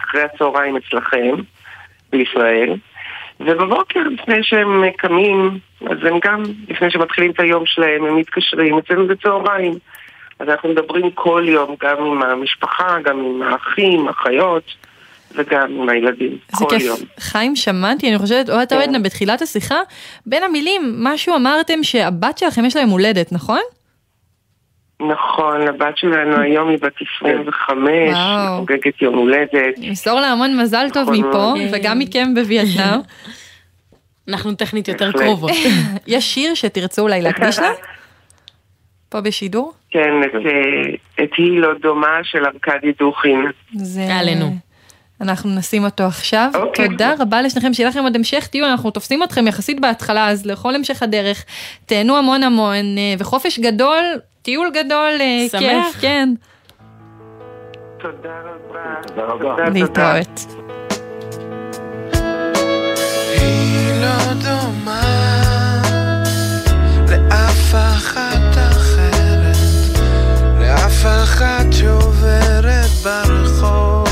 אחרי הצהריים אצלכם, בישראל. ובבוקר, לפני שהם קמים, אז הם גם, לפני שמתחילים את היום שלהם, הם מתקשרים, אצלנו זה צהריים. אז אנחנו מדברים כל יום, גם עם המשפחה, גם עם האחים, אחיות, וגם עם הילדים, כל כיף. יום. חיים, שמעתי, אני חושבת, או אתה כן. עדנה, בתחילת השיחה, בין המילים, משהו אמרתם שהבת שלכם יש להם הולדת, נכון? נכון, הבת שלנו *laughs* היום היא בת 25, היא. חוגגת יום הולדת. נמסור לה המון מזל טוב נכון מפה. וגם מכם בווייטנאם. *laughs* אנחנו טכנית יותר. קרובות. *laughs* יש שיר שתרצו אולי להקדיש לה? פה בשידור? כן, את, אה, את היא לא דומה של ארכדי דוכין. זה... עלינו. אנחנו נשים אותו עכשיו. אוקיי. תודה רבה לשניכם, שיהיה לכם עוד המשך טיול, אנחנו תופסים אתכם יחסית בהתחלה, אז לכל המשך הדרך. תהנו המון המון, אה, וחופש גדול, טיול גדול, אה, שמח. כיף, כן. תודה רבה. תודה רבה. להתראות. לא דומה לאף אחת אחת שעוברת ברחוב.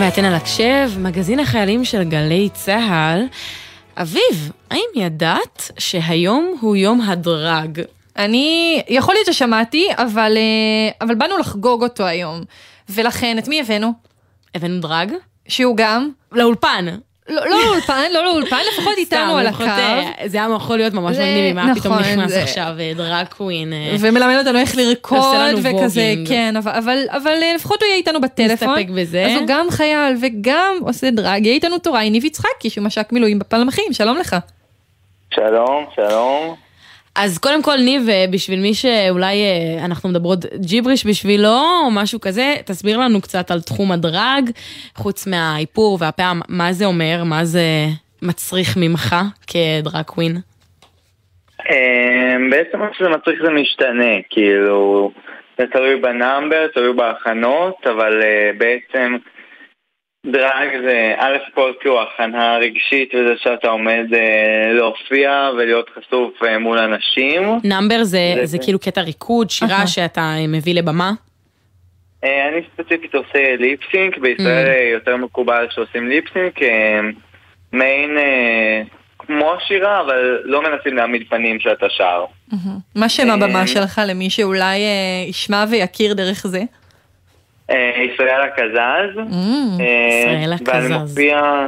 אתם ואתן על הקשב, מגזין החיילים של גלי צה"ל. אביב, האם ידעת שהיום הוא יום הדרג? אני, יכול להיות ששמעתי, אבל, אה, אבל באנו לחגוג אותו היום. ולכן, את מי הבאנו? הבאנו דרג? שהוא גם? לאולפן. לא לא לאולפן, לא לאולפן, לפחות איתנו על הקו. אה, זה היה יכול להיות ממש מגניב, אם היה פתאום נכון, נכנס עכשיו אה, דרג קווין. אה, ומלמד אותנו איך לרקוד וכזה. כן, אבל, אבל, אבל אה, לפחות הוא יהיה איתנו בטלפון. נסתפק בזה. אז הוא גם חייל וגם עושה דרג, יהיה איתנו טוראי ניב יצחקי, שהוא מש"ק מילואים בפלמחים, שלום לך. שלום, שלום. אז קודם כל, ניב, אה, בשביל מי שאולי אה, אנחנו מדברות ג'יבריש בשבילו, או משהו כזה, תסביר לנו קצת על תחום הדרג, חוץ מהאיפור והפעם, מה זה אומר, מה זה מצריך ממך כדרג קווין? אמ, בעצם מה שזה מצריך זה משתנה, כאילו, זה תלוי בנאמבר, תלוי בהכנות, אבל אה, בעצם דרג זה א' כל כאילו הכנה רגשית וזה שאתה עומד אה, להופיע ולהיות חשוף אה, מול אנשים. נאמבר זה, זה- זה כאילו קטע ריקוד, שירה. שאתה אה, מביא לבמה? אה, אני ספציפית עושה ליפסינק, בישראל Mm. אה, יותר מקובל שעושים ליפסינק, אה, מעין אה, כמו שירה, אבל לא מנסים להעמיד פנים שאתה שר. מה שם אה, הבמה שלך למי שאולי אה, ישמע ויכיר דרך זה? אה, ישראל הקזז, אה, ישראל ואני. מופיע,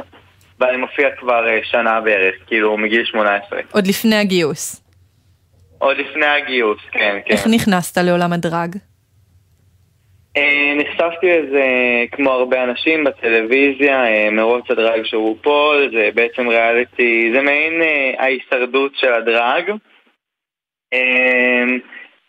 ואני מופיע כבר אה, שנה בערך, כאילו מגיל 18. עוד לפני הגיוס. עוד לפני הגיוס, כן, כן. איך נכנסת לעולם הדרג? אה, נחשפתי לזה כמו הרבה אנשים בטלוויזיה, אה, מרוץ הדרג של רופול, זה בעצם ריאליטי, זה מעין אה, ההישרדות של הדרג.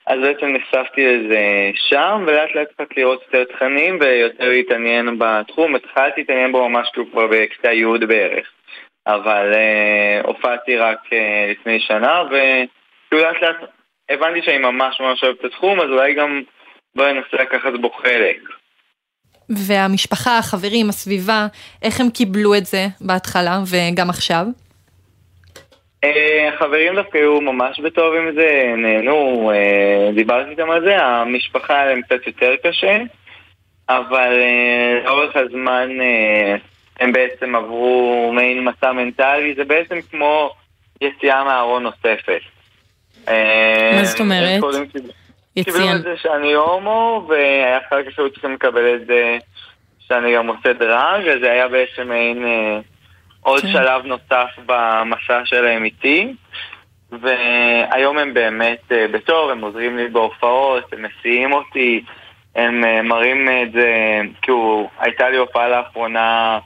אז בעצם נחשפתי לזה שם, ולאט לאט התחלתי לראות יותר תכנים ויותר להתעניין בתחום. התחלתי להתעניין בו ממש כאילו כבר בכיתה י' בערך. אבל אה, הופעתי רק אה, לפני שנה, וכאילו לאט לאט הבנתי שאני ממש ממש אוהב את התחום, אז אולי גם בואי ננסה לקחת בו חלק. והמשפחה, החברים, הסביבה, איך הם קיבלו את זה בהתחלה וגם עכשיו? אה, החברים דווקא היו ממש בטוב עם זה, נהנו, אה, דיברתי איתם על זה, המשפחה היה להם קצת יותר קשה, אבל אה, לאורך הזמן אה, הם בעצם עברו מעין מסע מנטלי, זה בעצם כמו יציאה מהארון נוספת. אה, מה זאת אומרת? קודם קיבלו- יציאה. את זה שאני הומו, ואחר כך היו צריכים לקבל את זה שאני גם עושה דרג, אז זה היה בעצם מעין אה, עוד כן. שלב נוסף במסע שלהם איתי. והיום הם באמת אה, בתור, הם עוזרים לי בהופעות, הם מסיעים אותי, הם אה, מראים את זה, כאילו, הייתה לי הופעה לאחרונה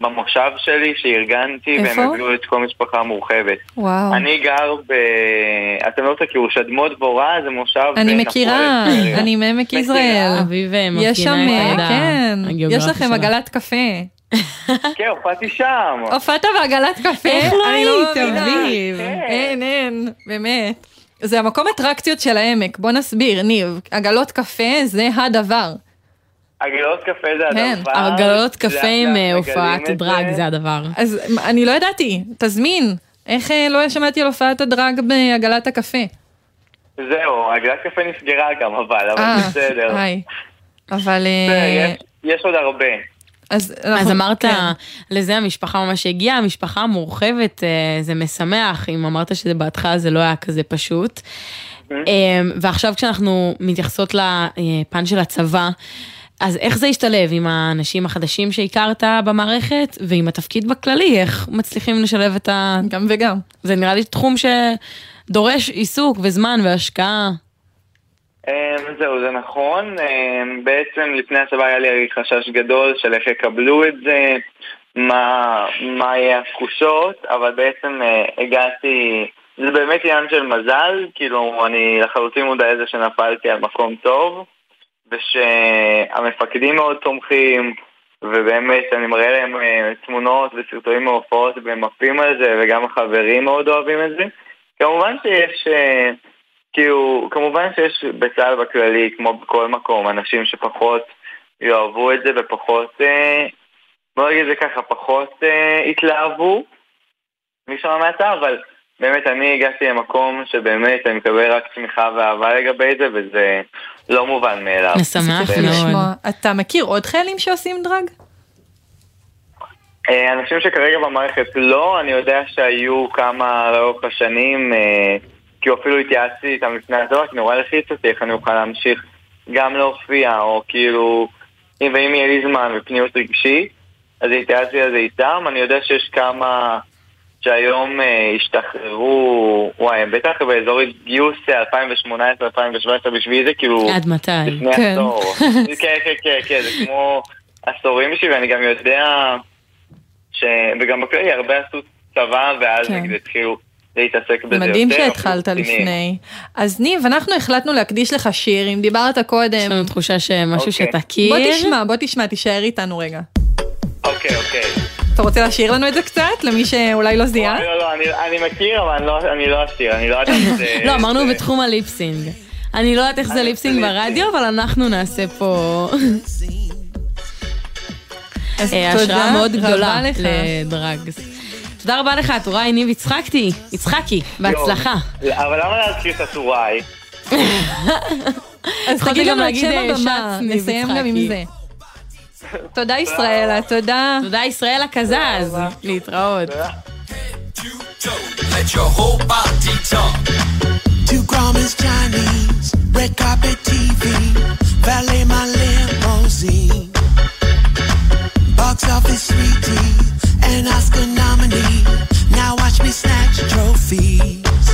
במושב שלי שארגנתי, איפה? והם הביאו את כל המשפחה המורחבת. וואו. אני גר ב... אתם לא תכירו, שדמות דבורה זה מושב... אני מכירה. אני מעמק יזרעאל. אביב יש שם, מפגינה את אה, הידע כן, יש לכם. עגלת קפה. *laughs* כן, הופעתי שם. הופעת בעגלת קפה? איך לא אני היית. אביב? אין, אין, באמת. זה המקום אטרקציות של העמק, בוא נסביר, ניב. עגלות קפה זה הדבר. עגלות קפה זה כן. הדבר. עגלות קפה עם הופעת דרג, זה הדבר. אז אני לא ידעתי, תזמין. איך אה, לא שמעתי על הופעת הדרג בעגלת הקפה? זהו, עגלת קפה נסגרה גם, אבל, אבל אה, בסדר. היי. אבל... אה, יש- יש עוד הרבה. אז, אז אמרת, כן. לזה המשפחה ממש הגיעה, המשפחה המורחבת, אה, זה משמח, אם אמרת שזה בהתחלה זה לא היה כזה פשוט. אה, ועכשיו כשאנחנו מתייחסות לפן של הצבא, אז איך זה השתלב עם האנשים החדשים שהכרת במערכת, ועם התפקיד בכללי, איך מצליחים לשלב את ה... גם וגם. זה נראה לי תחום שדורש עיסוק וזמן והשקעה. אמ, זהו, זה נכון. אמ, בעצם לפני הצבא היה לי חשש גדול של איך יקבלו את זה, מה, מה יהיה התחושות, אבל בעצם אה, הגעתי, זה באמת עניין של מזל, כאילו אני לחלוטין מודע לזה שנפלתי על מקום טוב, ושהמפקדים מאוד תומכים, ובאמת אני מראה להם אה, תמונות וסרטונים מהופעות והם עפים על זה, וגם החברים מאוד אוהבים את זה. כמובן שיש... אה, כאילו, כמובן שיש בצה"ל בכללי, כמו בכל מקום, אנשים שפחות יאהבו את זה ופחות, אה, בוא נגיד את זה ככה, פחות אה, התלהבו משם מעטה, אבל באמת אני הגעתי למקום שבאמת אני מקבל רק תמיכה ואהבה לגבי זה, וזה לא מובן מאליו. משמח. לשמוע. אתה מכיר עוד חיילים שעושים דרג? אה, אנשים שכרגע במערכת לא, אני יודע שהיו כמה לאורך השנים, אה, כי אפילו התייעצתי איתם לפני הדבר, כי נורא לחיץ אותי איך אני אוכל להמשיך גם להופיע, או כאילו, אם ואם יהיה לי זמן ופניות רגשית, אז התייעצתי על זה איתם. אני יודע שיש כמה שהיום אה, השתחררו, וואי, הם בטח באזור גיוס 2018-2017, בשבילי זה כאילו... עד מתי? לפני עשור. *laughs* כן, כן, כן, כן, זה כמו עשורים בשבילי, ואני גם יודע ש... וגם בכללי הרבה עשו צבא, ואז כן. נגיד התחילו להתעסק בזה יותר. מדהים שהתחלת. לפני. אז ניב, אנחנו החלטנו להקדיש לך שיר, אם דיברת קודם. יש לנו תחושה שמשהו אוקיי. שתכיר. בוא תשמע, בוא תשמע, תישאר איתנו רגע. אוקיי, אוקיי. אתה רוצה לשיר לנו את זה קצת, למי שאולי לא זיהה? לא, לא, אני- אני מכיר, אבל אני לא- אני לא אשיר, אני לא יודעת אם זה... לא, אמרנו בתחום הליפסינג. אני לא יודעת איך זה ליפסינג ברדיו, אבל אנחנו נעשה פה אז אה, תודה השראה מאוד רבה גדולה לך. לדרגס. תודה רבה לך, טוראי ניב יצחקתי, יצחקי, בהצלחה. אבל למה להזכיר את הטוראי? אז תגיד גם לנו את להגיד, שם אה, הבמה, נסיים גם עם. זה. תודה ישראלה, תודה. תודה ישראל הקזז, להתראות. Let your whole body talk. Two Grauman's Chinese, red carpet TV, valet my limousine. Box office sweetie, an Oscar nominee. Now watch me snatch trophies.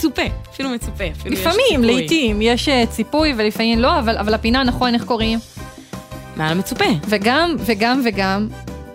מצופה, אפילו מצופה. אפילו יש לפעמים, ציפוי. לעיתים, יש אה, ציפוי ולפעמים לא, אבל אבל הפינה, נכון, איך קוראים? מעל המצופה. וגם, וגם, וגם,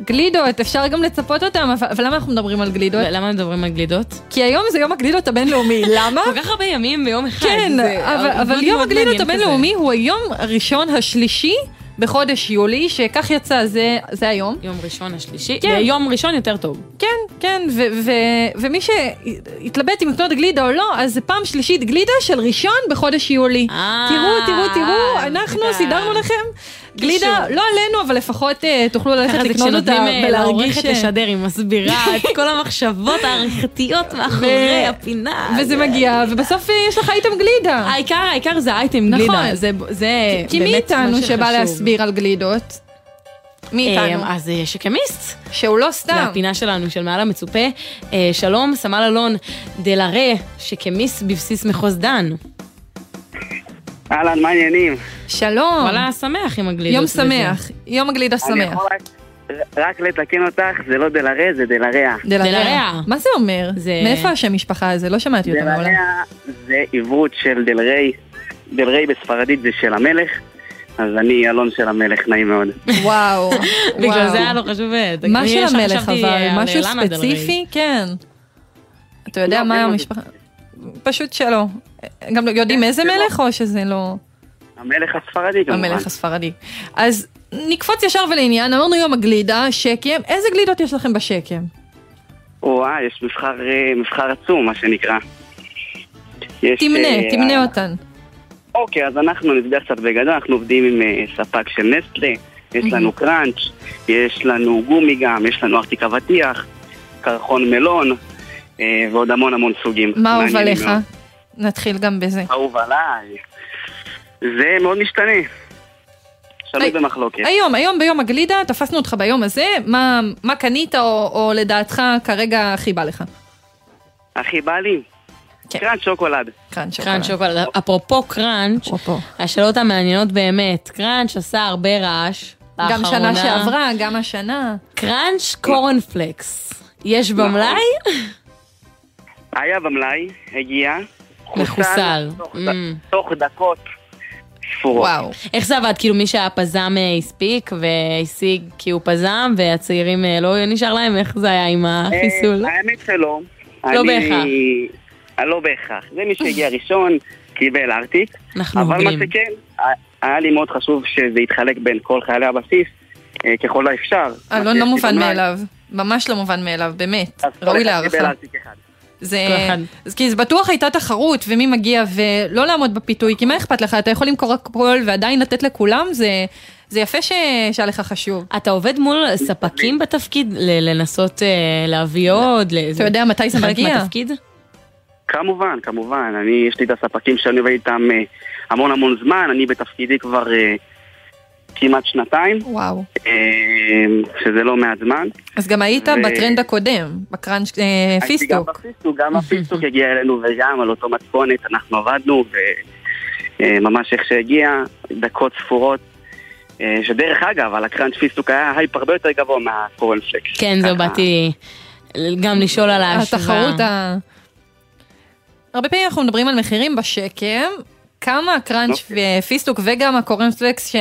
גלידות, אפשר גם לצפות אותם, אבל אבל למה אנחנו מדברים על גלידות? למה מדברים על גלידות? כי היום זה יום הגלידות הבינלאומי, *laughs* למה? כל כך הרבה ימים ביום אחד. כן, אבל, אבל יום הגלידות הבינלאומי הוא היום הראשון השלישי בחודש יולי, שכך יצא, זה, זה היום. יום ראשון השלישי, כן. יום ראשון יותר טוב. כן, כן, ו- ו- ומי שהתלבט אם לקנות גלידה או לא, אז זה פעם שלישית גלידה של ראשון בחודש יולי. תראו, תראו, תראו, אנחנו אה, סידרנו לכם גלידה. לא עלינו, אבל לפחות אה, תוכלו ללכת לקנות אותה אה, ולהרגיש... לעורכת לשדר, היא מסבירה *laughs* את כל המחשבות העריכתיות מאחורי הפינה. וזה מגיע, ובסוף אה, יש לך אייטם גלידה. העיקר, העיקר זה אייטם נכון. גלידה. זה- זה כי מי באמת איתנו מה שבא שחשוב. להסביר על גלידות? מי איתנו? אה, אז אה, שקמיסט. שהוא לא סתם. זה הפינה שלנו של מעל המצופה. אה, שלום, סמל אלון דלרה, שקמיסט בבסיס מחוז דן. אהלן, מה העניינים? שלום. וואלה, שמח עם הגלידות. יום. שמח, יום הגלידה שמח. רק- לתקן אותך, זה לא דלרה, זה דלריה. דלריה. מה זה אומר? זה- מאיפה השם משפחה הזה? לא שמעתי אותה מעולם. דלריה זה עברות של דלריי. דלריי בספרדית זה של המלך, אז אני אלון של המלך, נעים מאוד. וואו. *laughs* בגלל. זה היה לו חשוב... מה של המלך אבל? משהו. ספציפי? כן. אתה יודע לא, מה אין המשפחה? פשוט שלא. גם לא יודעים איזה מלך או שזה לא... המלך הספרדי כמובן. המלך הספרדי. אז נקפוץ ישר ולעניין, אמרנו יום הגלידה, שקם, איזה גלידות יש לכם בשקם? וואה, יש מבחר, אה, מבחר עצום, מה שנקרא. יש, תמנה, אה, תמנה אותן. אוקיי, אז אנחנו נסביר קצת בגדול, אנחנו עובדים עם אה, ספק של נסטלה, יש לנו קראנץ', יש לנו גומי גם, יש לנו ארטיק אבטיח. קרחון מלון, ועוד המון המון סוגים. מה אהוב עליך? נתחיל גם בזה. אהוב עליי. זה מאוד משתנה. שנוי במחלוקת. היום, היום ביום הגלידה, תפסנו אותך ביום הזה, מה, מה קנית או, או לדעתך כרגע הכי בא לך? הכי בא לי? קראנץ' שוקולד. קראנץ' קראנץ' שוקולד. אפרופו קראנץ', השאלות המעניינות באמת, קראנץ' עשה הרבה רעש. גם לאחרונה. שנה שעברה, גם השנה. קראנץ' קורנפלקס. יש במלאי? היה במלאי, הגיע. מחוסל. תוך, Mm. תוך דקות ספורות. איך זה עבד? כאילו מי שהיה פזם אה, הספיק והשיג כי הוא פזם והצעירים אה, לא נשאר להם? איך זה היה עם החיסול? אה, האמת שלא. לא בהכרח. לא בהכרח. זה מי שהגיע ראשון, קיבל ארטיק. אנחנו אבל מה הוגנים. שכן, היה- לי מאוד חשוב שזה יתחלק בין כל חיילי הבסיס ככל האפשר. לא לא מובן. מאליו. ממש לא מובן מאליו, באמת. ראוי להערכה. זה... אז כי זה בטוח הייתה תחרות, ומי מגיע ולא לעמוד בפיתוי, כי מה אכפת לך? אתה יכול למכור הכל ועדיין לתת לכולם, זה, זה יפה ש... שהיה לך חשוב. אתה עובד מול ספקים בתפקיד ל- לנסות אה, להביא עוד? אתה יודע מתי זה חלק מגיע? מהתפקיד? כמובן, כמובן. אני, יש לי את הספקים שאני עובד איתם אה, המון המון זמן, אני בתפקידי כבר אה, כמעט שנתיים. וואו. אה, שזה לא מעט זמן. אז גם היית ו- בטרנד הקודם, ב crunch אה, הייתי פיסטוק. גם בפיסטוק, גם *laughs* הפיסטוק הגיע אלינו וגם על אותו מתכונת אנחנו עבדנו וממש איך שהגיע, דקות ספורות. אה, שדרך אגב, על ה crunch פיסטוק היה הייפ הרבה יותר גבוה מהקורנפלקס. כן, זהו, באתי גם לשאול על ההשוואה. התחרות ה... הרבה פעמים אנחנו מדברים על מחירים בשקם. כמה ה crunch אוקיי. ופיסטוק וגם הקורנפלקס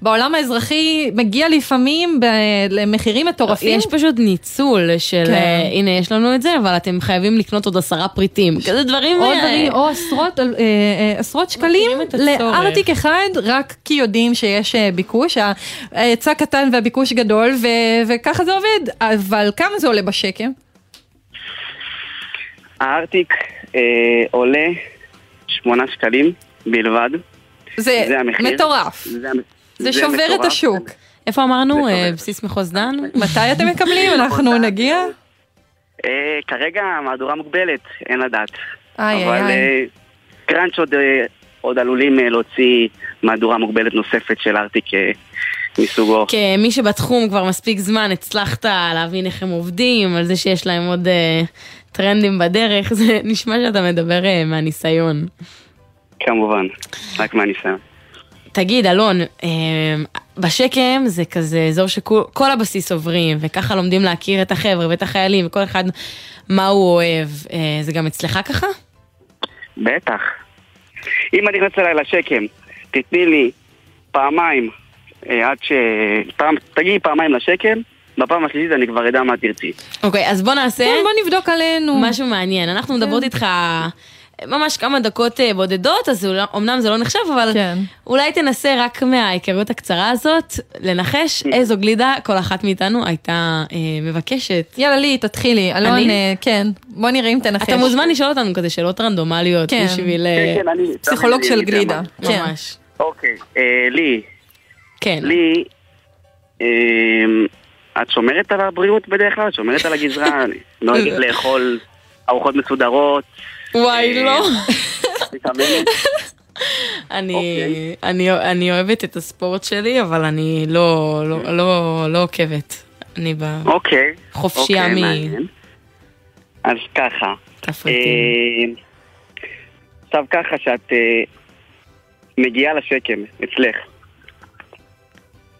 שבעולם האזרחי מגיע לפעמים ב- למחירים מטורפים. יש פשוט ניצול של כן. אה, הנה יש לנו את זה אבל אתם חייבים לקנות עוד עשרה פריטים כזה דברים אה, דברים, או עשרות, אה, עשרות שקלים. לארטיק אחד, רק כי יודעים שיש ביקוש, ההיצע קטן והביקוש גדול, ו- וככה זה עובד. אבל כמה זה עולה בשקם? הארטיק אה, עולה שמונה שקלים בלבד. זה המחיר. מטורף. זה, המ- זה שובר את מטורף. השוק. איפה אמרנו אה, בסיס מחוז דן מתי אתם מקבלים? *laughs* אנחנו נגיע? אה, כרגע מהדורה מוגבלת, אין לדעת. איי, אבל איי, איי. אה, קראנץ' עוד, אה, עוד עלולים אה, להוציא מהדורה מוגבלת נוספת של ארטיק מסוגו. כמי שבתחום כבר מספיק זמן הצלחת להבין איך הם עובדים על זה שיש להם עוד טרנדים בדרך *laughs* זה נשמע שאתה מדבר מהניסיון. כמובן, רק מהניסיון. תגיד, אלון, אה, בשקם זה כזה אזור שכל הבסיס עוברים, וככה לומדים להכיר את החבר'ה ואת החיילים, וכל אחד מה הוא אוהב. אה, זה גם אצלך ככה? בטח. אם אני נכנס אליי לשקם, תתני לי פעמיים, אה, עד ש... פעם, תגידי פעמיים לשקם, בפעם השלישית אני כבר אדע מה תרצי. אוקיי, אז בוא נעשה... כן, בוא נבדוק עלינו. משהו מעניין. אנחנו מדברות איתך ממש כמה דקות אה, בודדות, אז אמנם זה לא נחשב, אבל כן. אולי תנסה רק מההיכרות הקצרה הזאת, לנחש *laughs* איזו גלידה כל אחת מאיתנו הייתה אה, מבקשת. יאללה, לי, תתחילי. אלון, אני? אה, כן. בוא נראה אם תנחש. אתה מוזמן לשאול אותנו כזה שאלות רנדומליות כן. בשביל... אה, כן, כן, אני- פסיכולוג של גלידה. כן. ממש. אוקיי, אה, לי. כן. לי, אה, את שומרת על הבריאות בדרך כלל? את שומרת על הגזרה? נוהגת *laughs* לאכול ארוחות מסודרות? וואי, אה, לא. אני, אוקיי. אני, אני אוהבת את הספורט שלי, אבל אני לא, לא, לא, לא עוקבת. אני אוקיי. בחופשייה אוקיי, מ... מעניין. אז ככה. תפריטים. אה, עכשיו ככה שאת אה, מגיעה לשקם, אצלך.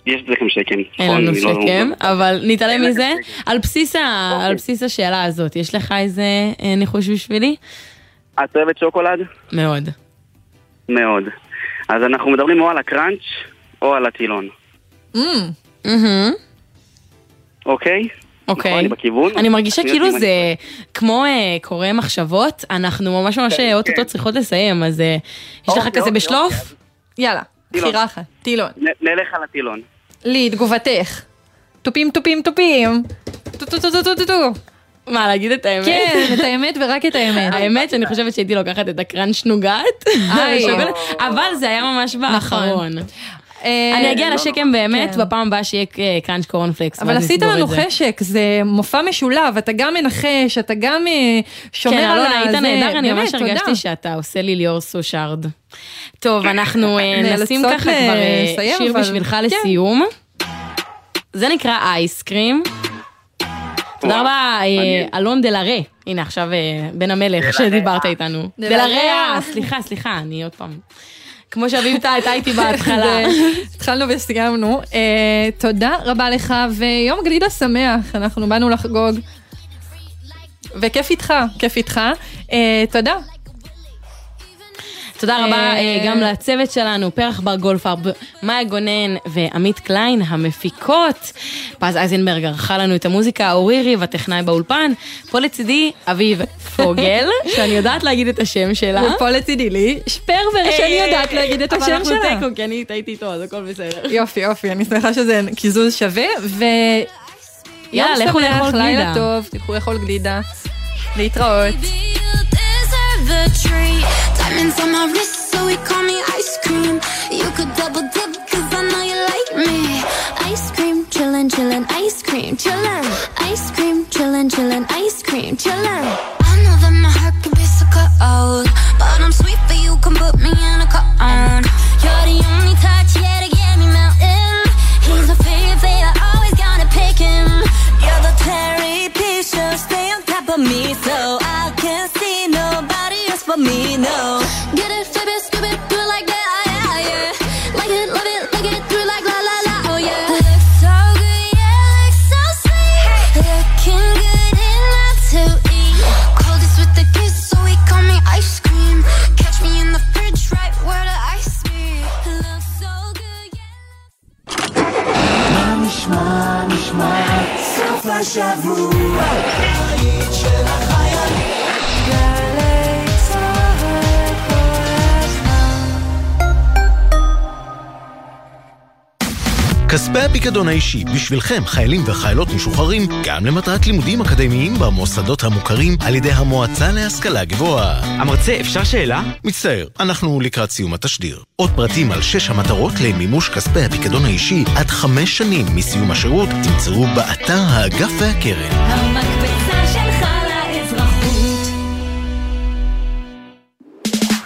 יש אצלכם שקם, אין נכון? לנו שקם, אבל נתעלם לכם מזה. על בסיס אוקיי. השאלה הזאת, יש לך איזה ניחוש בשבילי? את אוהבת שוקולד? מאוד. מאוד. אז אנחנו מדברים או על הקראנץ' או על הטילון, מהמם. אוקיי? אוקיי. נכון, אני בכיוון? אני מרגישה כאילו זה כמו אה, קורא מחשבות, אנחנו ממש ממש אה, אוטוטו צריכות לסיים, אז אה, יש לך אוקיי, כזה אוקיי, בשלוף? יאללה, טילון. בחירה אחת. טילון. נלך על הטילון. לי, תגובתך. תופים, תופים, תופים. טו טו טו טו טו טו טו. מה, להגיד את האמת? כן, את האמת ורק את האמת. *laughs* האמת שאני חושבת שהייתי לוקחת את ה crunch נוגט. *laughs* אבל זה היה ממש באחרון. אה, אני אגיע לא, לשקם באמת, כן. בפעם הבאה שיהיה אה, קראנץ' קורנפלקס. אבל עשית לנו. חשק, זה מופע משולב, אתה גם מנחש, אתה גם אה, שומר כן, על אלונה, ה... היית זה, נהדר, אני ממש. הרגשתי שאתה עושה לי ליאור סושארד. טוב, אנחנו אה, *laughs* נשים ככה כבר אה, שיר בשבילך כן. לסיום. זה נקרא אייסקרים. תודה רבה, אה, אלון דלרה. הנה עכשיו אה, בן המלך שדיברת איתנו. דלרה. דלרה, סליחה, סליחה, אני עוד פעם. כמו שאביב הייתה איתי בהתחלה. *laughs* התחלנו וסיימנו. אה, תודה רבה לך, ויום גלידה שמח, אנחנו באנו לחגוג. וכיף איתך, כיף איתך. תודה. תודה רבה אה, אה, גם לצוות שלנו, פרח בר גולפרב, מאיה גונן ועמית קליין, המפיקות. פז אייזנברג ערכה לנו את המוזיקה, אורי ריב, הטכנאי באולפן. פה לצידי אביב פוגל, *laughs* שאני יודעת להגיד את השם שלה. ופה לצידי לי שפרבר, שאני יודעת להגיד את השם אבל אנחנו שלה. תיקו, כי אני טעיתי איתו, אז הכל בסדר. יופי, יופי, אני שמחה שזה קיזוז שווה, ו... יאללה, לכו לאכול לילה גלידה. טוב, תלכו לאכול גלידה. להתראות. the treat. Diamonds on my wrist, so we call me ice cream. You could double dip, cause I know you like me. Ice cream, chillin', chillin', ice cream, chillin'. Ice cream, chillin', chillin', ice cream, chillin'. I know that my heart can be so cold, but I'm sweet for you, can put me in a cone. You're the only touch, סוף השבוע, כספי הפיקדון האישי בשבילכם, חיילים וחיילות משוחררים, גם למטרת לימודים אקדמיים במוסדות המוכרים על ידי המועצה להשכלה גבוהה. המרצה, אפשר שאלה? מצטער, אנחנו לקראת סיום התשדיר. עוד פרטים על שש המטרות למימוש כספי הפיקדון האישי עד חמש שנים מסיום השירות תמצאו באתר האגף והקרן. המקפצה שלך לאזרחות.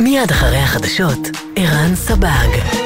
מיד אחרי החדשות, ערן סבג.